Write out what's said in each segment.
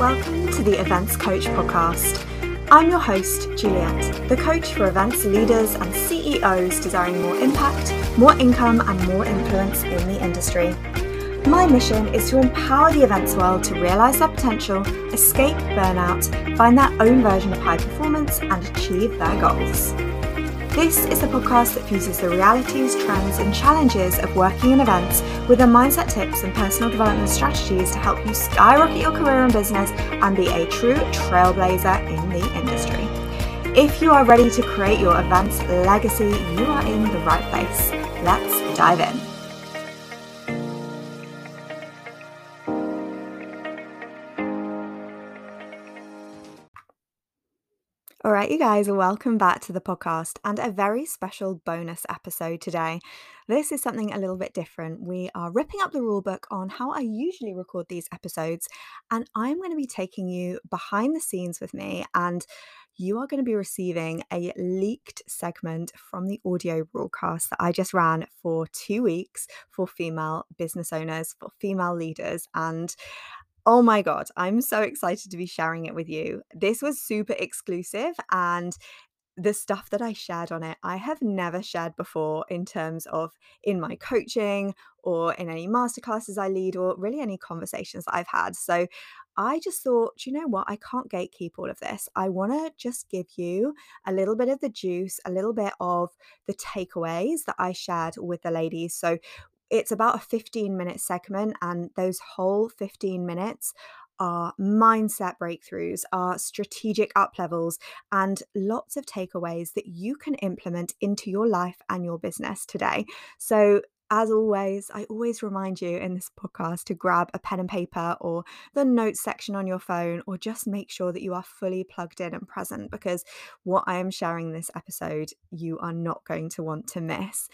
Welcome to the Events Coach podcast. I'm your host, Juliet, the coach for events leaders and CEOs desiring more impact, more income, and more influence in the industry. My mission is to empower the events world to realize their potential, escape burnout, find their own version of high performance, and achieve their goals. This is a podcast that fuses the realities, trends, and challenges of working in events with the mindset tips and personal development strategies to help you skyrocket your career and business and be a true trailblazer in the industry. If you are ready to create your events legacy, you are in the right place. Let's dive in. All right, you guys, welcome back to the podcast and a very special bonus episode today. This is something a little bit different. We are ripping up the rulebook on how I usually record these episodes, and I'm going to be taking you behind the scenes with me, and you are going to be receiving a leaked segment from the audio broadcast that I just ran for two weeks for female business owners, for female leaders, and Oh my God, I'm so excited to be sharing it with you. This was super exclusive and the stuff that I shared on it, I have never shared before in terms of in my coaching or in any masterclasses I lead or really any conversations that I've had. So I just thought, you know what? I can't gatekeep all of this. I want to just give you a little bit of the juice, a little bit of the takeaways that I shared with the ladies. So it's about a 15 minute segment, and those whole 15 minutes are mindset breakthroughs, are strategic up levels, and lots of takeaways that you can implement into your life and your business today. So, as always, I always remind you in this podcast to grab a pen and paper or the notes section on your phone, or just make sure that you are fully plugged in and present because what I am sharing this episode, you are not going to want to miss.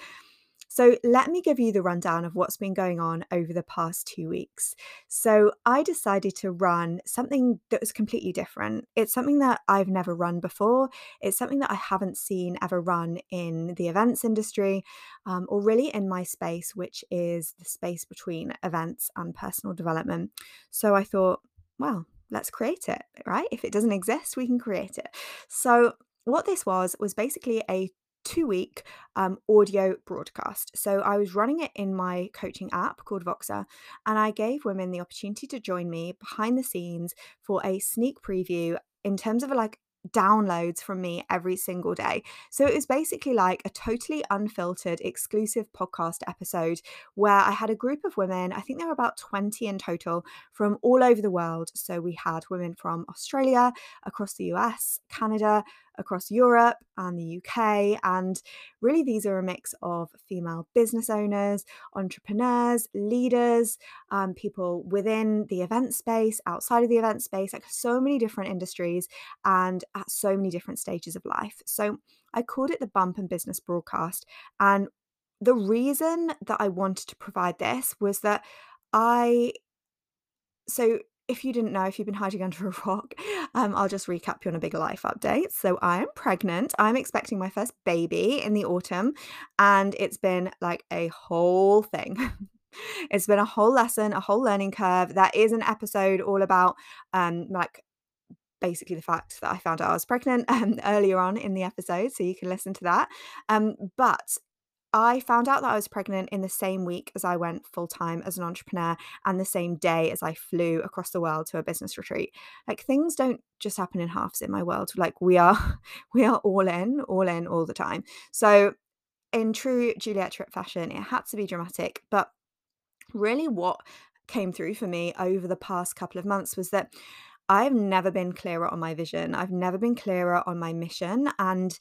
So, let me give you the rundown of what's been going on over the past two weeks. So, I decided to run something that was completely different. It's something that I've never run before, it's something that I haven't seen ever run in the events industry um, or really in my space, which is the space between events and personal development. So, I thought, well, let's create it, right? If it doesn't exist, we can create it. So, what this was was basically a two week um, audio broadcast. So I was running it in my coaching app called Voxer, and I gave women the opportunity to join me behind the scenes for a sneak preview in terms of like downloads from me every single day. So it was basically like a totally unfiltered, exclusive podcast episode where I had a group of women, I think there were about 20 in total, from all over the world. So we had women from Australia, across the US, Canada, across Europe and the UK. And really, these are a mix of female business owners, entrepreneurs, leaders, um, people within the event space, outside of the event space, like so many different industries and at so many different stages of life. So I called it the Bump and Business Broadcast. And the reason that I wanted to provide this was that I so if you didn't know, if you've been hiding under a rock, um, I'll just recap you on a big life update. So I am pregnant. I'm expecting my first baby in the autumn, and it's been like a whole thing. it's been a whole lesson, a whole learning curve. That is an episode all about um, like basically the fact that I found out I was pregnant um, earlier on in the episode, so you can listen to that. Um, but I found out that I was pregnant in the same week as I went full time as an entrepreneur and the same day as I flew across the world to a business retreat. Like things don't just happen in halves in my world. Like we are we are all in, all in all the time. So in true Juliet Tripp fashion, it had to be dramatic, but really what came through for me over the past couple of months was that I've never been clearer on my vision. I've never been clearer on my mission. And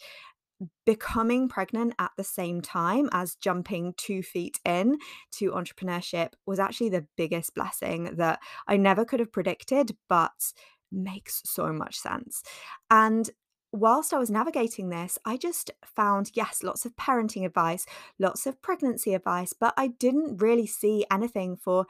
becoming pregnant at the same time as jumping two feet in to entrepreneurship was actually the biggest blessing that I never could have predicted, but makes so much sense. And whilst I was navigating this, I just found, yes, lots of parenting advice, lots of pregnancy advice, but I didn't really see anything for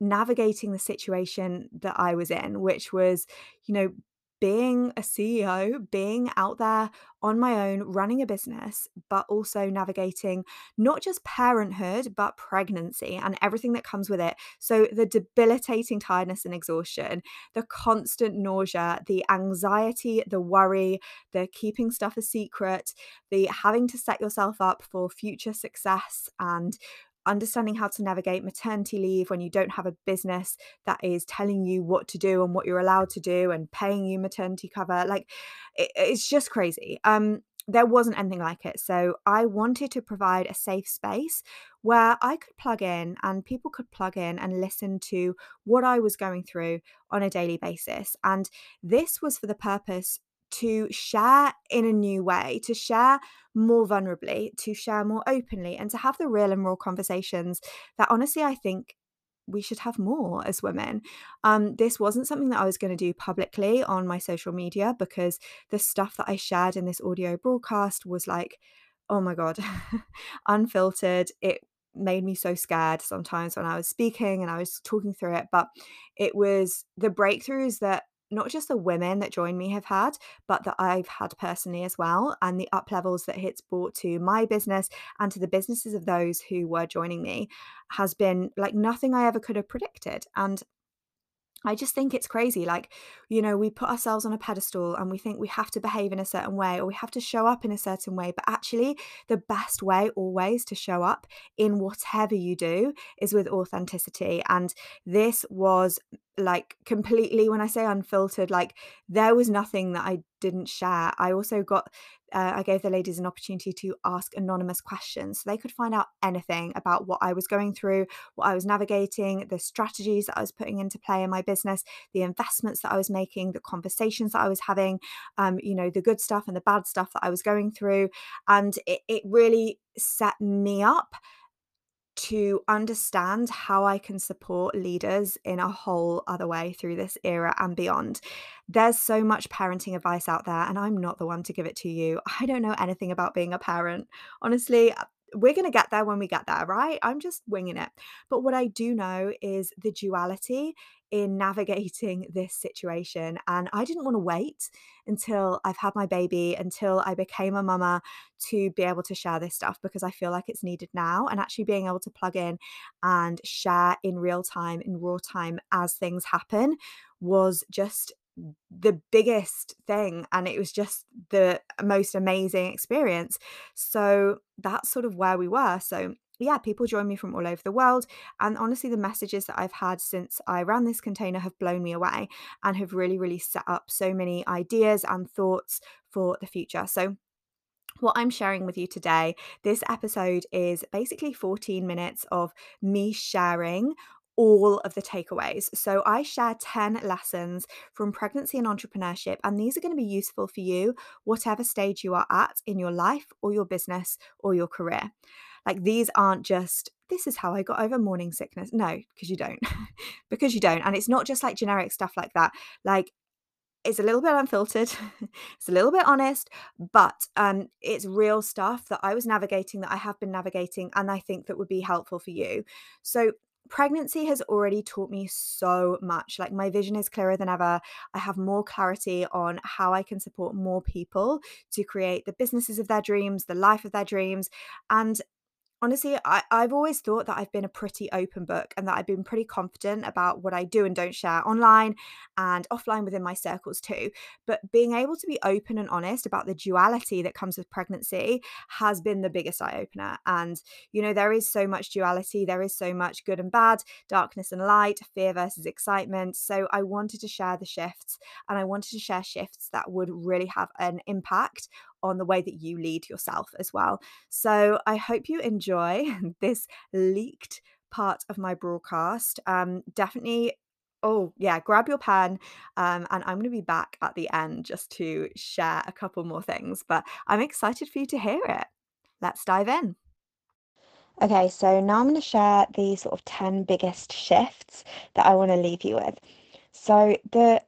navigating the situation that I was in, which was, you know, being a CEO, being out there on my own, running a business, but also navigating not just parenthood, but pregnancy and everything that comes with it. So, the debilitating tiredness and exhaustion, the constant nausea, the anxiety, the worry, the keeping stuff a secret, the having to set yourself up for future success and understanding how to navigate maternity leave when you don't have a business that is telling you what to do and what you're allowed to do and paying you maternity cover like it, it's just crazy. Um there wasn't anything like it so i wanted to provide a safe space where i could plug in and people could plug in and listen to what i was going through on a daily basis and this was for the purpose to share in a new way, to share more vulnerably, to share more openly, and to have the real and raw conversations that honestly I think we should have more as women. Um, this wasn't something that I was going to do publicly on my social media because the stuff that I shared in this audio broadcast was like, oh my God, unfiltered. It made me so scared sometimes when I was speaking and I was talking through it. But it was the breakthroughs that not just the women that join me have had, but that I've had personally as well, and the up levels that it's brought to my business and to the businesses of those who were joining me has been like nothing I ever could have predicted. And I just think it's crazy. Like, you know, we put ourselves on a pedestal and we think we have to behave in a certain way or we have to show up in a certain way. But actually, the best way always to show up in whatever you do is with authenticity. And this was like completely when i say unfiltered like there was nothing that i didn't share i also got uh, i gave the ladies an opportunity to ask anonymous questions so they could find out anything about what i was going through what i was navigating the strategies that i was putting into play in my business the investments that i was making the conversations that i was having um, you know the good stuff and the bad stuff that i was going through and it, it really set me up to understand how I can support leaders in a whole other way through this era and beyond. There's so much parenting advice out there, and I'm not the one to give it to you. I don't know anything about being a parent. Honestly, uh, we're going to get there when we get there, right? I'm just winging it. But what I do know is the duality in navigating this situation. And I didn't want to wait until I've had my baby, until I became a mama to be able to share this stuff because I feel like it's needed now. And actually being able to plug in and share in real time, in raw time as things happen was just the biggest thing and it was just the most amazing experience so that's sort of where we were so yeah, people join me from all over the world. And honestly, the messages that I've had since I ran this container have blown me away and have really, really set up so many ideas and thoughts for the future. So, what I'm sharing with you today, this episode is basically 14 minutes of me sharing all of the takeaways. So, I share 10 lessons from pregnancy and entrepreneurship, and these are going to be useful for you, whatever stage you are at in your life or your business or your career. Like these aren't just this is how I got over morning sickness. No, because you don't. because you don't. And it's not just like generic stuff like that. Like it's a little bit unfiltered it's a little bit honest but um it's real stuff that i was navigating that i have been navigating and i think that would be helpful for you so pregnancy has already taught me so much like my vision is clearer than ever i have more clarity on how i can support more people to create the businesses of their dreams the life of their dreams and honestly, I, I've always thought that I've been a pretty open book and that I've been pretty confident about what I do and don't share online and offline within my circles too. But being able to be open and honest about the duality that comes with pregnancy has been the biggest eye opener. And, you know, there is so much duality, there is so much good and bad, darkness and light, fear versus excitement. So I wanted to share the shifts and I wanted to share shifts that would really have an impact on the way that you lead yourself as well. So I hope you enjoy this leaked part of my broadcast. Um, definitely Oh, yeah, grab your pen. Um, and I'm going to be back at the end just to share a couple more things, but I'm excited for you to hear it. Let's dive in. Okay, so now I'm going to share the sort of 10 biggest shifts that I want to leave you with. So, the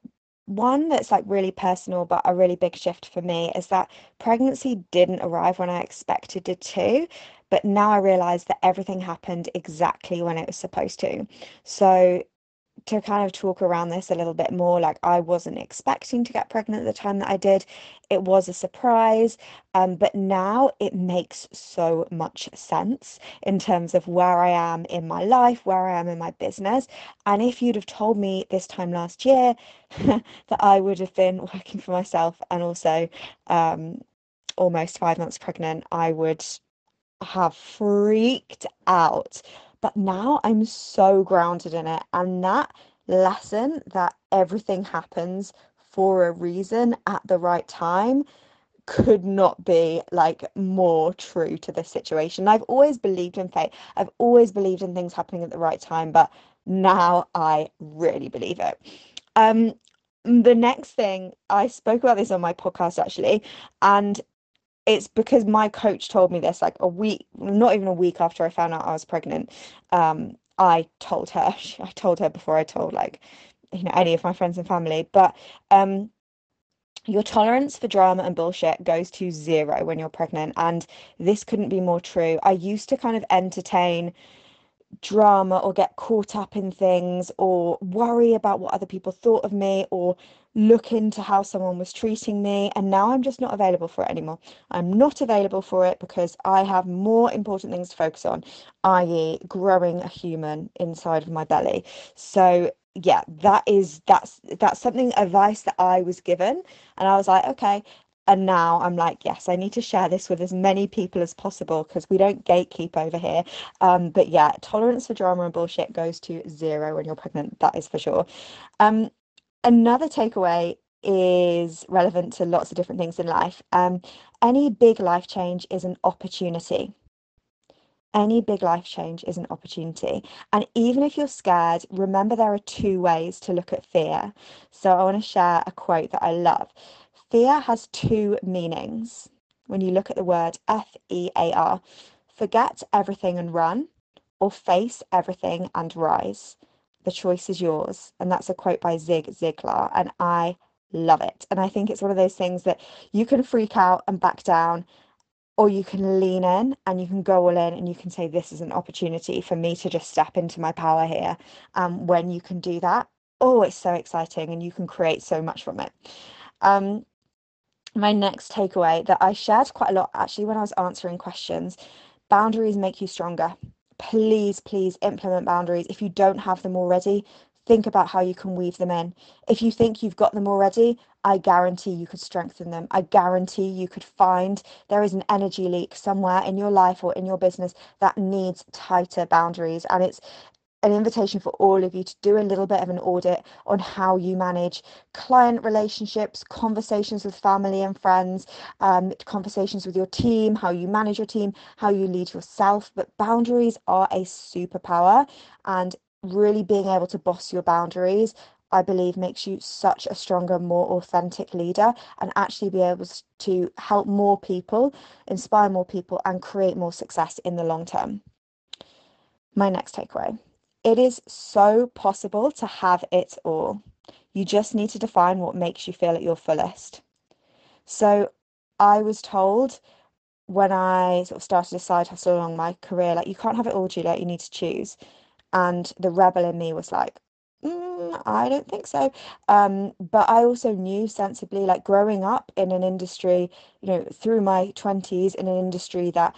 one that's like really personal, but a really big shift for me is that pregnancy didn't arrive when I expected it to. But now I realize that everything happened exactly when it was supposed to. So to kind of talk around this a little bit more, like I wasn't expecting to get pregnant at the time that I did. It was a surprise, um, but now it makes so much sense in terms of where I am in my life, where I am in my business. And if you'd have told me this time last year that I would have been working for myself and also um, almost five months pregnant, I would have freaked out. But now I'm so grounded in it. And that lesson that everything happens for a reason at the right time could not be like more true to this situation. I've always believed in fate. I've always believed in things happening at the right time, but now I really believe it. Um the next thing I spoke about this on my podcast actually, and it's because my coach told me this like a week, not even a week after I found out I was pregnant. Um, I told her, I told her before I told like, you know, any of my friends and family. But um, your tolerance for drama and bullshit goes to zero when you're pregnant. And this couldn't be more true. I used to kind of entertain drama or get caught up in things or worry about what other people thought of me or look into how someone was treating me. And now I'm just not available for it anymore. I'm not available for it because I have more important things to focus on, i.e., growing a human inside of my belly. So yeah that is that's that's something advice that i was given and i was like okay and now I'm like, yes, I need to share this with as many people as possible because we don't gatekeep over here. Um, but yeah, tolerance for drama and bullshit goes to zero when you're pregnant. That is for sure. Um, another takeaway is relevant to lots of different things in life. Um, any big life change is an opportunity. Any big life change is an opportunity. And even if you're scared, remember there are two ways to look at fear. So I want to share a quote that I love. Fear has two meanings when you look at the word F E A R forget everything and run, or face everything and rise. The choice is yours. And that's a quote by Zig Ziglar. And I love it. And I think it's one of those things that you can freak out and back down, or you can lean in and you can go all in and you can say, This is an opportunity for me to just step into my power here. Um, when you can do that, oh, it's so exciting and you can create so much from it. Um, my next takeaway that I shared quite a lot actually when I was answering questions boundaries make you stronger. Please, please implement boundaries. If you don't have them already, think about how you can weave them in. If you think you've got them already, I guarantee you could strengthen them. I guarantee you could find there is an energy leak somewhere in your life or in your business that needs tighter boundaries. And it's an invitation for all of you to do a little bit of an audit on how you manage client relationships, conversations with family and friends, um, conversations with your team, how you manage your team, how you lead yourself. But boundaries are a superpower, and really being able to boss your boundaries. I believe makes you such a stronger, more authentic leader and actually be able to help more people, inspire more people, and create more success in the long term. My next takeaway it is so possible to have it all. You just need to define what makes you feel at your fullest. So I was told when I sort of started a side hustle along my career, like, you can't have it all, Juliet, you need to choose. And the rebel in me was like, mm, I don't think so. Um, but I also knew sensibly, like growing up in an industry, you know, through my 20s in an industry that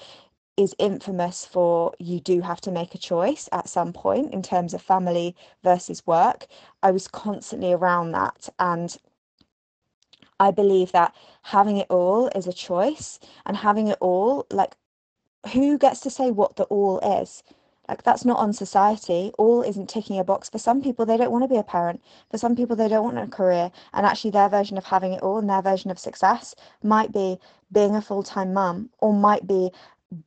is infamous for you do have to make a choice at some point in terms of family versus work. I was constantly around that. And I believe that having it all is a choice and having it all, like, who gets to say what the all is? Like, that's not on society. All isn't ticking a box. For some people, they don't want to be a parent. For some people, they don't want a career. And actually, their version of having it all and their version of success might be being a full time mum or might be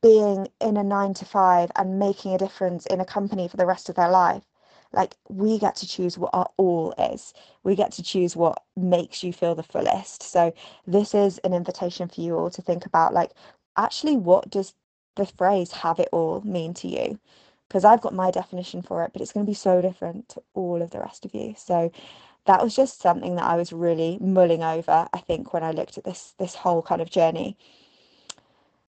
being in a nine to five and making a difference in a company for the rest of their life. Like, we get to choose what our all is. We get to choose what makes you feel the fullest. So, this is an invitation for you all to think about, like, actually, what does the phrase have it all mean to you? Because I've got my definition for it, but it's going to be so different to all of the rest of you. So, that was just something that I was really mulling over, I think, when I looked at this this whole kind of journey.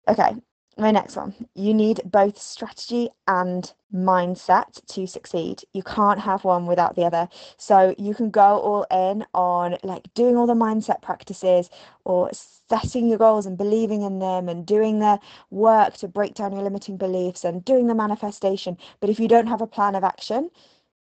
Okay, my next one. You need both strategy and mindset to succeed. You can't have one without the other. So you can go all in on like doing all the mindset practices or setting your goals and believing in them and doing the work to break down your limiting beliefs and doing the manifestation. But if you don't have a plan of action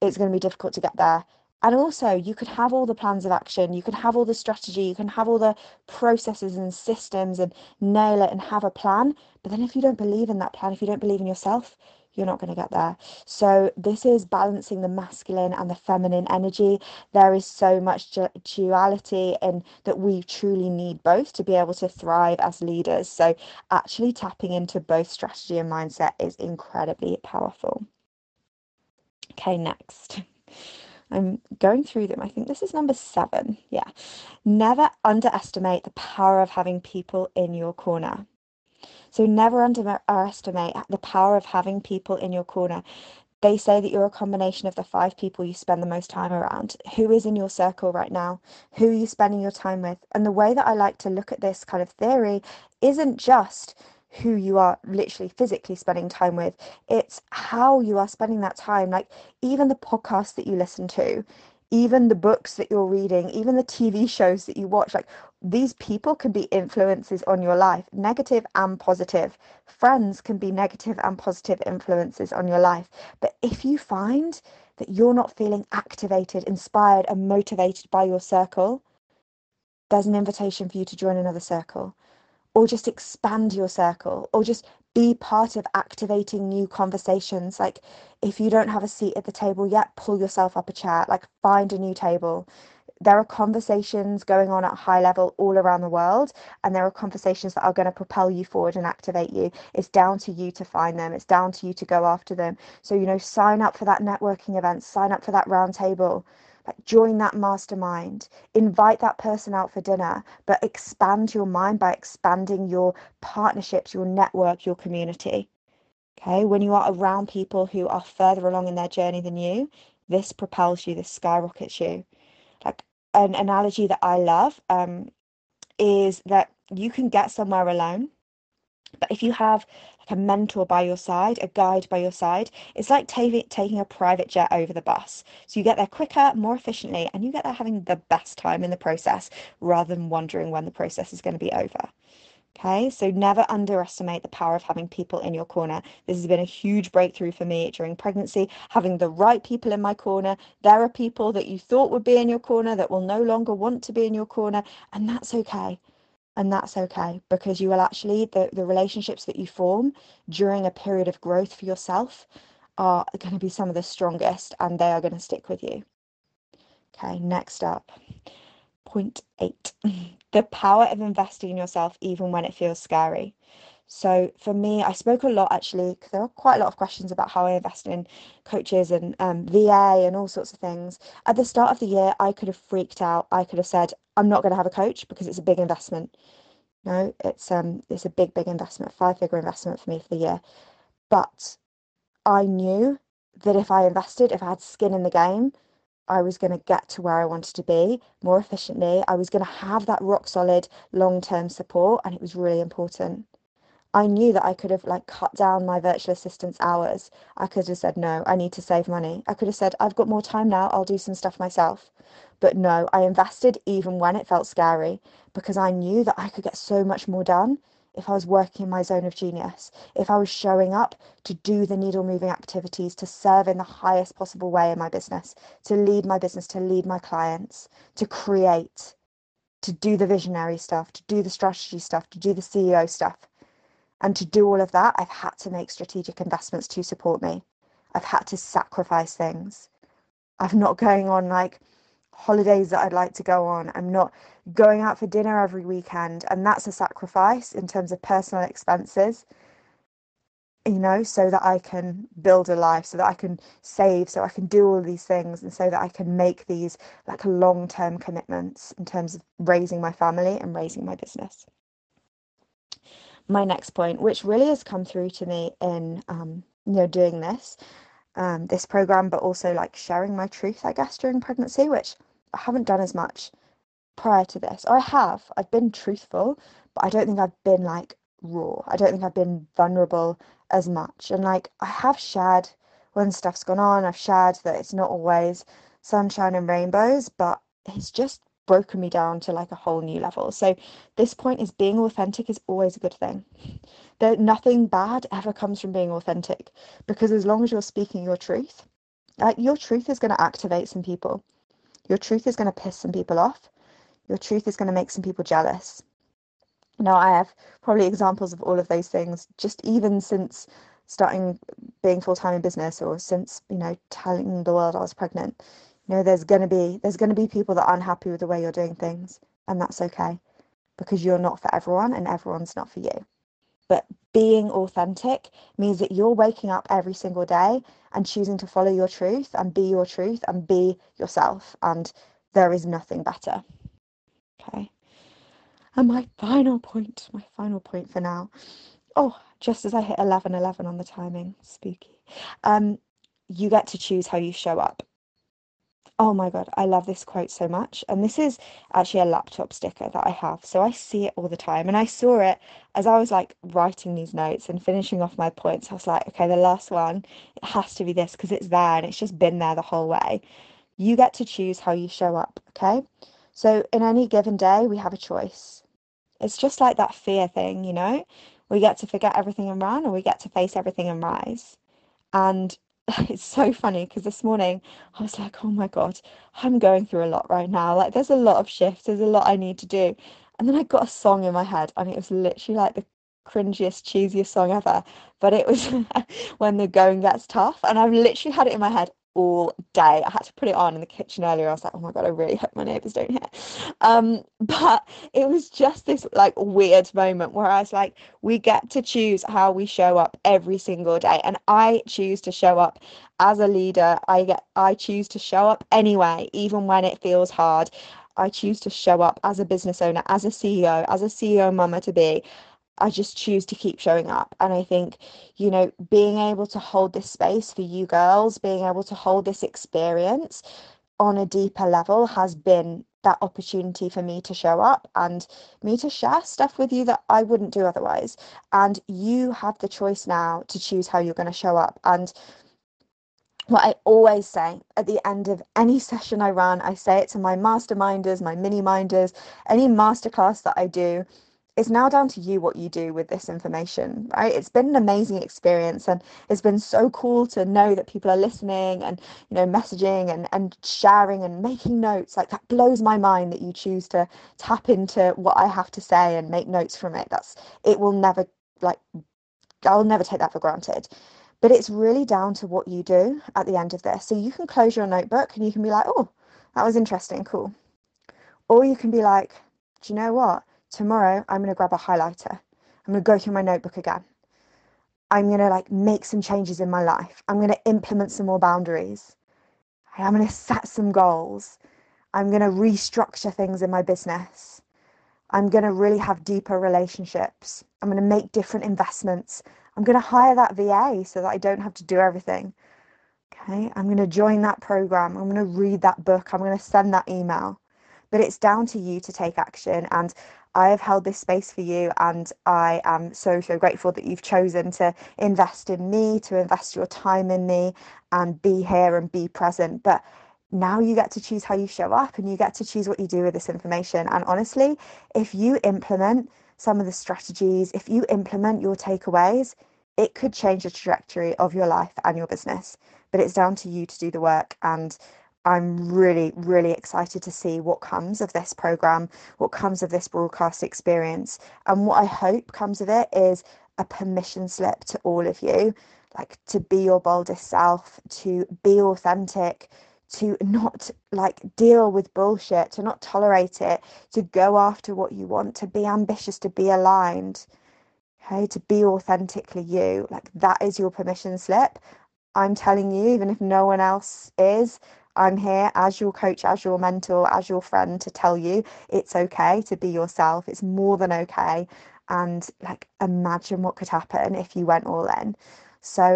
it's going to be difficult to get there and also, you could have all the plans of action, you can have all the strategy, you can have all the processes and systems and nail it and have a plan. But then, if you don't believe in that plan, if you don't believe in yourself, you're not going to get there. So, this is balancing the masculine and the feminine energy. There is so much duality in that we truly need both to be able to thrive as leaders. So, actually tapping into both strategy and mindset is incredibly powerful. Okay, next. I'm going through them. I think this is number seven. Yeah. Never underestimate the power of having people in your corner. So, never underestimate the power of having people in your corner. They say that you're a combination of the five people you spend the most time around. Who is in your circle right now? Who are you spending your time with? And the way that I like to look at this kind of theory isn't just who you are literally physically spending time with. It's how you are spending that time. Like, even the podcasts that you listen to, even the books that you're reading, even the TV shows that you watch, like, these people can be influences on your life, negative and positive. Friends can be negative and positive influences on your life. But if you find that you're not feeling activated, inspired, and motivated by your circle, there's an invitation for you to join another circle or just expand your circle or just be part of activating new conversations. Like if you don't have a seat at the table yet pull yourself up a chair like find a new table. There are conversations going on at high level all around the world and there are conversations that are going to propel you forward and activate you. It's down to you to find them. It's down to you to go after them. So you know sign up for that networking event sign up for that round table like join that mastermind. Invite that person out for dinner but expand your mind by expanding your partnerships your network your community. Okay? When you are around people who are further along in their journey than you this propels you this skyrockets you. Like an analogy that i love um, is that you can get somewhere alone but if you have like a mentor by your side, a guide by your side, it's like t- taking a private jet over the bus. So you get there quicker, more efficiently, and you get there having the best time in the process rather than wondering when the process is going to be over. Okay, so never underestimate the power of having people in your corner. This has been a huge breakthrough for me during pregnancy, having the right people in my corner. There are people that you thought would be in your corner that will no longer want to be in your corner, and that's okay and that's okay because you will actually the, the relationships that you form during a period of growth for yourself are going to be some of the strongest and they are going to stick with you. Okay next up. Point eight. The power of investing in yourself even when it feels scary so for me, I spoke a lot actually because there are quite a lot of questions about how I invest in coaches and um, VA and all sorts of things. At the start of the year, I could have freaked out. I could have said, "I'm not going to have a coach because it's a big investment." No, it's um, it's a big, big investment, five figure investment for me for the year. But I knew that if I invested, if I had skin in the game, I was going to get to where I wanted to be more efficiently. I was going to have that rock solid long term support, and it was really important. I knew that I could have like cut down my virtual assistant's hours. I could have said, no, I need to save money. I could have said, I've got more time now, I'll do some stuff myself. But no, I invested even when it felt scary because I knew that I could get so much more done if I was working in my zone of genius, if I was showing up to do the needle moving activities, to serve in the highest possible way in my business, to lead my business, to lead my clients, to create, to do the visionary stuff, to do the strategy stuff, to do the CEO stuff and to do all of that, I've had to make strategic investments to support me. I've had to sacrifice things. I'm not going on like holidays that I'd like to go on. I'm not going out for dinner every weekend. And that's a sacrifice in terms of personal expenses, you know, so that I can build a life, so that I can save, so I can do all these things, and so that I can make these like long term commitments in terms of raising my family and raising my business my next point, which really has come through to me in um, you know doing this um, this program, but also like sharing my truth, I guess, during pregnancy, which I haven't done as much prior to this. I have, I've been truthful, but I don't think I've been like raw. I don't think I've been vulnerable as much. And like I have shared when stuff's gone on, I've shared that it's not always sunshine and rainbows, but it's just broken me down to like a whole new level. So this point is being authentic is always a good thing. That nothing bad ever comes from being authentic because as long as you're speaking your truth, like your truth is going to activate some people. Your truth is going to piss some people off. Your truth is going to make some people jealous. Now, I have probably examples of all of those things, just even since starting being full time in business or since, you know, telling the world I was pregnant. You know, there's gonna be there's gonna be people that aren't happy with the way you're doing things, and that's okay because you're not for everyone and everyone's not for you. But being authentic means that you're waking up every single day and choosing to follow your truth and be your truth and be yourself. And there is nothing better. Okay. And my final point, my final point for now. Oh, just as I hit 11 11 on the timing, spooky. Um, you get to choose how you show up. Oh my God, I love this quote so much. And this is actually a laptop sticker that I have. So I see it all the time. And I saw it as I was like writing these notes and finishing off my points. I was like, okay, the last one, it has to be this because it's there and it's just been there the whole way. You get to choose how you show up. Okay. So in any given day, we have a choice. It's just like that fear thing, you know? We get to forget everything and run, or we get to face everything and rise. And it's so funny because this morning I was like, oh my God, I'm going through a lot right now. Like, there's a lot of shifts, there's a lot I need to do. And then I got a song in my head, and it was literally like the cringiest, cheesiest song ever. But it was when the going gets tough. And I've literally had it in my head all day. I had to put it on in the kitchen earlier. I was like, oh my god, I really hope my neighbors don't hear. Um, but it was just this like weird moment where I was like, we get to choose how we show up every single day, and I choose to show up as a leader. I get, I choose to show up anyway, even when it feels hard. I choose to show up as a business owner, as a CEO, as a CEO mama to be. I just choose to keep showing up. And I think, you know, being able to hold this space for you girls, being able to hold this experience on a deeper level has been that opportunity for me to show up and me to share stuff with you that I wouldn't do otherwise. And you have the choice now to choose how you're going to show up. And what I always say at the end of any session I run, I say it to my masterminders, my mini minders, any masterclass that I do it's now down to you what you do with this information, right? It's been an amazing experience and it's been so cool to know that people are listening and, you know, messaging and, and sharing and making notes. Like that blows my mind that you choose to tap into what I have to say and make notes from it. That's, it will never, like, I'll never take that for granted. But it's really down to what you do at the end of this. So you can close your notebook and you can be like, oh, that was interesting, cool. Or you can be like, do you know what? Tomorrow I'm going to grab a highlighter. I'm going to go through my notebook again. I'm going to like make some changes in my life. I'm going to implement some more boundaries. I'm going to set some goals. I'm going to restructure things in my business. I'm going to really have deeper relationships. I'm going to make different investments. I'm going to hire that VA so that I don't have to do everything. Okay. I'm going to join that program. I'm going to read that book. I'm going to send that email. But it's down to you to take action. And I have held this space for you, and I am so, so grateful that you've chosen to invest in me, to invest your time in me, and be here and be present. But now you get to choose how you show up and you get to choose what you do with this information. And honestly, if you implement some of the strategies, if you implement your takeaways, it could change the trajectory of your life and your business. But it's down to you to do the work. And I'm really, really excited to see what comes of this program, what comes of this broadcast experience. And what I hope comes of it is a permission slip to all of you, like to be your boldest self, to be authentic, to not like deal with bullshit, to not tolerate it, to go after what you want, to be ambitious, to be aligned, okay, to be authentically you. Like that is your permission slip. I'm telling you, even if no one else is, I'm here as your coach, as your mentor, as your friend to tell you it's okay to be yourself. It's more than okay. And like, imagine what could happen if you went all in. So,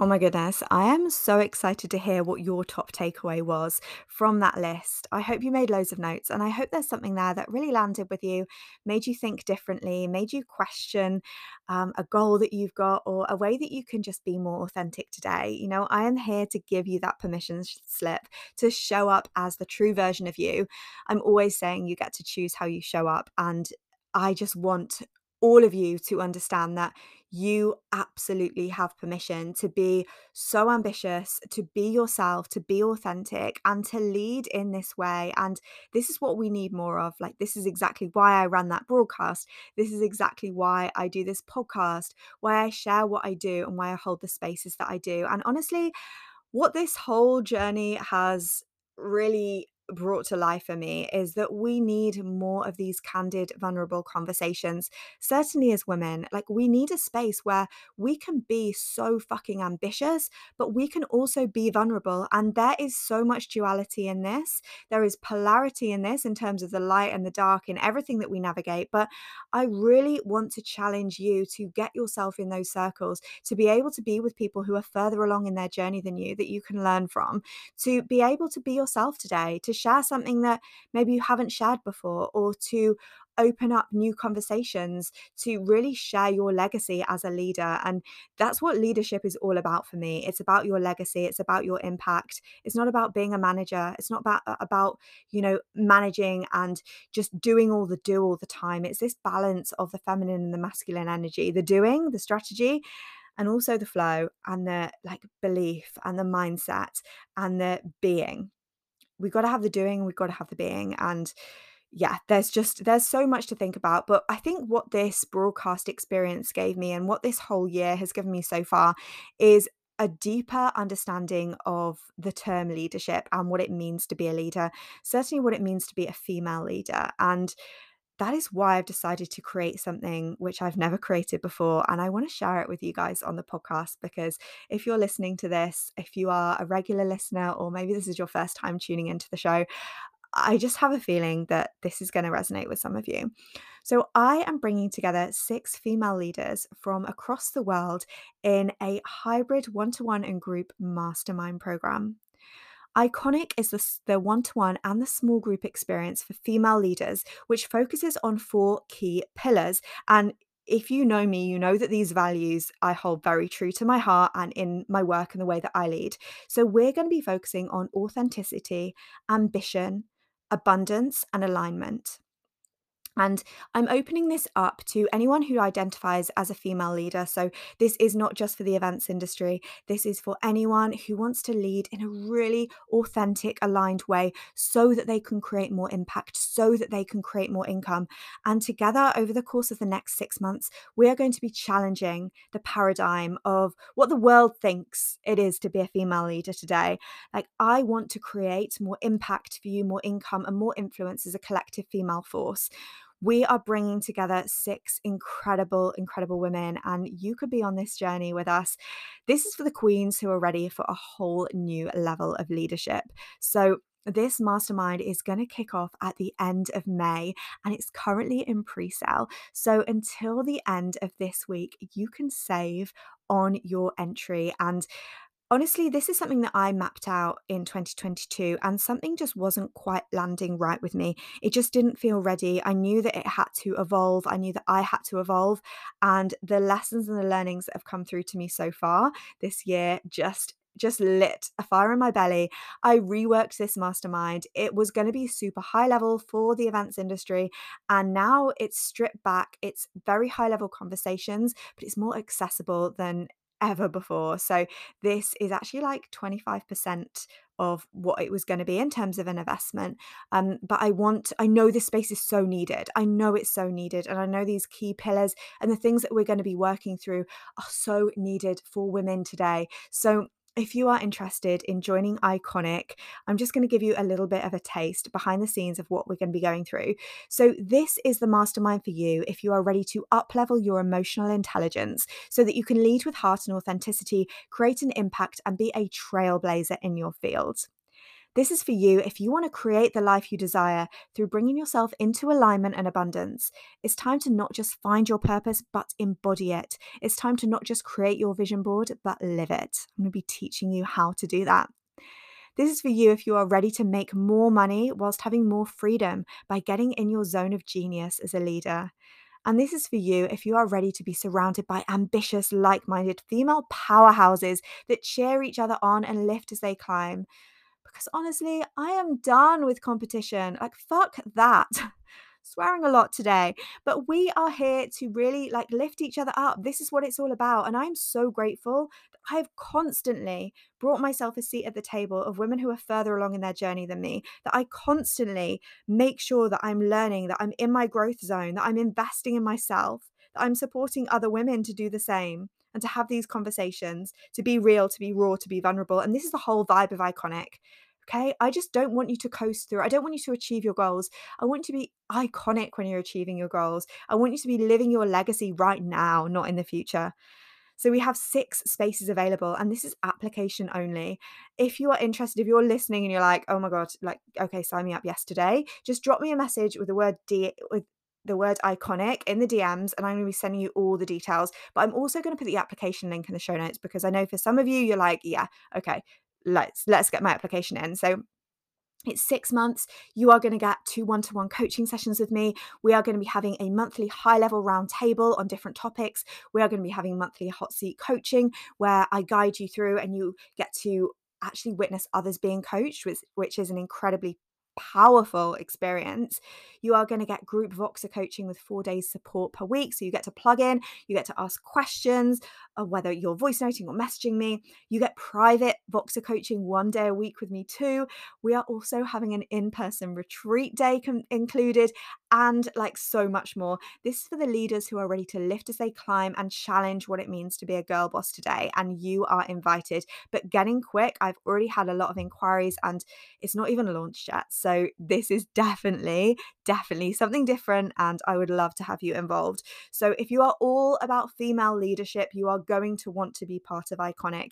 Oh my goodness. I am so excited to hear what your top takeaway was from that list. I hope you made loads of notes and I hope there's something there that really landed with you, made you think differently, made you question um, a goal that you've got or a way that you can just be more authentic today. You know, I am here to give you that permission slip to show up as the true version of you. I'm always saying you get to choose how you show up. And I just want all of you to understand that you absolutely have permission to be so ambitious, to be yourself, to be authentic, and to lead in this way. And this is what we need more of. Like, this is exactly why I ran that broadcast. This is exactly why I do this podcast, why I share what I do, and why I hold the spaces that I do. And honestly, what this whole journey has really brought to life for me is that we need more of these candid, vulnerable conversations. Certainly, as women, like we need a space where we can be so fucking ambitious, but we can also be vulnerable. And there is so much duality in this. There is polarity in this in terms of the light and the dark in everything that we navigate. But I really want to challenge you to get yourself in those circles, to be able to be with people who are further along in their journey than you that you can learn from, to be able to be yourself today, to share something that maybe you haven't shared before, or to open up new conversations to really share your legacy as a leader. And that's what leadership is all about for me. It's about your legacy, it's about your impact. It's not about being a manager. It's not about about, you know, managing and just doing all the do all the time. It's this balance of the feminine and the masculine energy, the doing, the strategy, and also the flow and the like belief and the mindset and the being we've got to have the doing, we've got to have the being. And yeah, there's just there's so much to think about. But I think what this broadcast experience gave me and what this whole year has given me so far is a deeper understanding of the term leadership and what it means to be a leader, certainly what it means to be a female leader. And that is why I've decided to create something which I've never created before. And I want to share it with you guys on the podcast because if you're listening to this, if you are a regular listener, or maybe this is your first time tuning into the show, I just have a feeling that this is going to resonate with some of you. So, I am bringing together six female leaders from across the world in a hybrid one to one and group mastermind program. Iconic is the one to one and the small group experience for female leaders, which focuses on four key pillars. And if you know me, you know that these values I hold very true to my heart and in my work and the way that I lead. So, we're going to be focusing on authenticity, ambition, abundance, and alignment. And I'm opening this up to anyone who identifies as a female leader. So, this is not just for the events industry, this is for anyone who wants to lead in a really authentic, aligned way so that they can create more impact, so that they can create more income. And together, over the course of the next six months, we are going to be challenging the paradigm of what the world thinks it is to be a female leader today. Like, I want to create more impact for you, more income, and more influence as a collective female force we are bringing together six incredible, incredible women, and you could be on this journey with us. This is for the queens who are ready for a whole new level of leadership. So, this mastermind is going to kick off at the end of May and it's currently in pre sale. So, until the end of this week, you can save on your entry. And Honestly, this is something that I mapped out in 2022 and something just wasn't quite landing right with me. It just didn't feel ready. I knew that it had to evolve. I knew that I had to evolve. And the lessons and the learnings that have come through to me so far this year just just lit a fire in my belly. I reworked this mastermind. It was going to be super high level for the events industry. And now it's stripped back. It's very high level conversations, but it's more accessible than ever before. So this is actually like 25% of what it was going to be in terms of an investment. Um, but I want, I know this space is so needed. I know it's so needed. And I know these key pillars and the things that we're going to be working through are so needed for women today. So if you are interested in joining Iconic, I'm just going to give you a little bit of a taste behind the scenes of what we're going to be going through. So, this is the mastermind for you if you are ready to uplevel your emotional intelligence so that you can lead with heart and authenticity, create an impact, and be a trailblazer in your field. This is for you if you want to create the life you desire through bringing yourself into alignment and abundance. It's time to not just find your purpose, but embody it. It's time to not just create your vision board, but live it. I'm going to be teaching you how to do that. This is for you if you are ready to make more money whilst having more freedom by getting in your zone of genius as a leader. And this is for you if you are ready to be surrounded by ambitious, like minded female powerhouses that cheer each other on and lift as they climb because honestly, I am done with competition. Like, fuck that. Swearing a lot today, but we are here to really like lift each other up. This is what it's all about. And I'm so grateful that I have constantly brought myself a seat at the table of women who are further along in their journey than me, that I constantly make sure that I'm learning, that I'm in my growth zone, that I'm investing in myself, that I'm supporting other women to do the same and to have these conversations, to be real, to be raw, to be vulnerable. And this is the whole vibe of Iconic. Okay. I just don't want you to coast through. I don't want you to achieve your goals. I want you to be iconic when you're achieving your goals. I want you to be living your legacy right now, not in the future. So we have six spaces available, and this is application only. If you are interested, if you're listening and you're like, oh my God, like, okay, sign me up yesterday, just drop me a message with the word D with the word iconic in the DMs and I'm going to be sending you all the details. But I'm also going to put the application link in the show notes because I know for some of you you're like, yeah, okay, let's let's get my application in. So it's six months. You are going to get two one to one coaching sessions with me. We are going to be having a monthly high level roundtable on different topics. We are going to be having monthly hot seat coaching where I guide you through and you get to actually witness others being coached, which, which is an incredibly powerful experience. You are going to get group Voxer coaching with four days support per week. So you get to plug in, you get to ask questions, whether you're voice noting or messaging me. You get private Voxer coaching one day a week with me too. We are also having an in person retreat day com- included and like so much more. This is for the leaders who are ready to lift as they climb and challenge what it means to be a girl boss today. And you are invited. But getting quick, I've already had a lot of inquiries and it's not even launched yet. So this is definitely, definitely something different. And I would love to have you involved. So if you are all about female leadership, you are going to want to be part of Iconic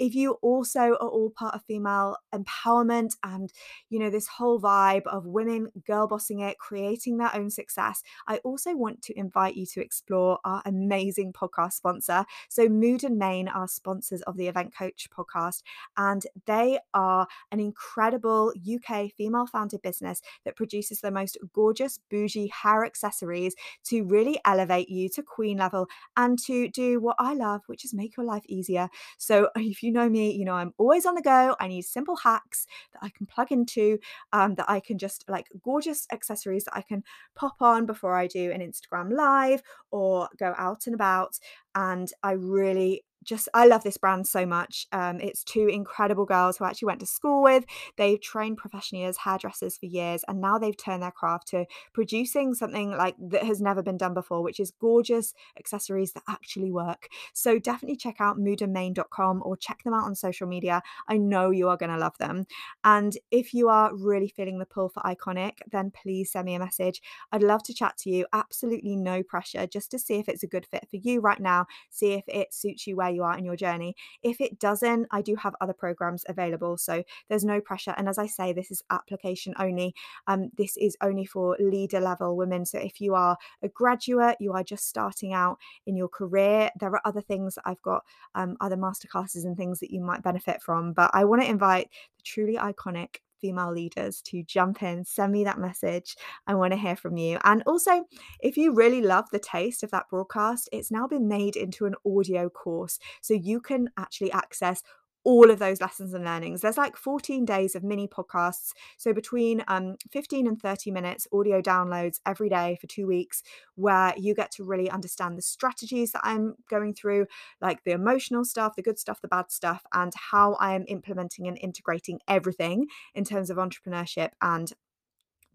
if you also are all part of female empowerment and you know this whole vibe of women girl bossing it creating their own success i also want to invite you to explore our amazing podcast sponsor. So mood and main are sponsors of the Events Coach podcast and they are an incredible uk female founded business that produces the most gorgeous bougie hair accessories to really elevate you to queen level and to do what i love which is make your life easier. So if you you know me, you know I'm always on the go. I need simple hacks that I can plug into, um, that I can just like gorgeous accessories that I can pop on before I do an Instagram live or go out and about. And I really just I love this brand so much. Um, it's two incredible girls who I actually went to school with. They've trained professionally as hairdressers for years, and now they've turned their craft to producing something like that has never been done before, which is gorgeous accessories that actually work. So definitely check out moodandmain.com or check them out on social media. I know you are going to love them. And if you are really feeling the pull for Iconic, then please send me a message. I'd love to chat to you. Absolutely no pressure, just to see if it's a good fit for you right now. See if it suits you where where you are in your journey. If it doesn't, I do have other programs available. So there's no pressure. And as I say, this is application only. Um, this is only for leader level women. So if you are a graduate, you are just starting out in your career, there are other things I've got, um, other masterclasses and things that you might benefit from. But I want to invite the truly iconic female leaders to jump in, send me that message. I want to hear from you. And also, if you really love the taste of that broadcast, it's now been made into an audio course. So you can actually access all of those lessons and learnings. There's like 14 days of mini podcasts. So between um, 15 and 30 minutes audio downloads every day for two weeks, where you get to really understand the strategies that I'm going through, like the emotional stuff, the good stuff, the bad stuff, and how I am implementing and integrating everything in terms of entrepreneurship and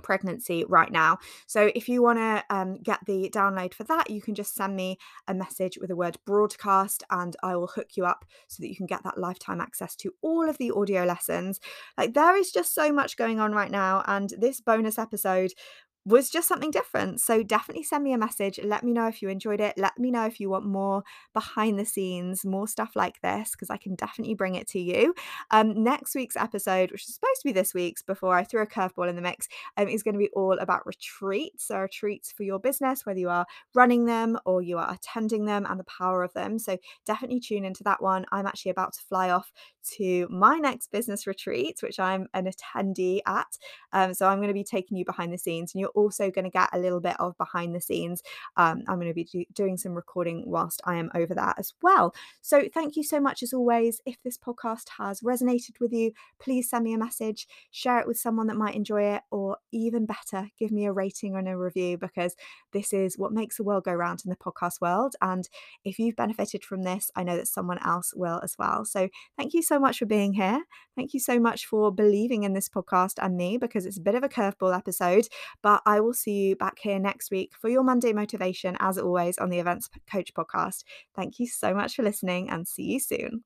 pregnancy right now. So if you want to um, get the download for that, you can just send me a message with the word broadcast and I will hook you up so that you can get that lifetime access to all of the audio lessons. Like there is just so much going on right now. And this bonus episode was just something different. So definitely send me a message. Let me know if you enjoyed it. Let me know if you want more behind the scenes, more stuff like this, because I can definitely bring it to you. Um, next week's episode, which is supposed to be this week's before I threw a curveball in the mix, um, is going to be all about retreats. So retreats for your business, whether you are running them or you are attending them and the power of them. So definitely tune into that one. I'm actually about to fly off to my next business retreat, which I'm an attendee at. Um, so I'm going to be taking you behind the scenes, and you're also going to get a little bit of behind the scenes. Um, I'm going to be do- doing some recording whilst I am over that as well. So thank you so much as always. If this podcast has resonated with you, please send me a message, share it with someone that might enjoy it, or even better, give me a rating and a review because this is what makes the world go round in the podcast world. And if you've benefited from this, I know that someone else will as well. So thank you so much for being here. Thank you so much for believing in this podcast and me because it's a bit of a curveball episode. But I will see you back here next week for your Monday motivation, as always, on the Events Coach podcast. Thank you so much for listening and see you soon.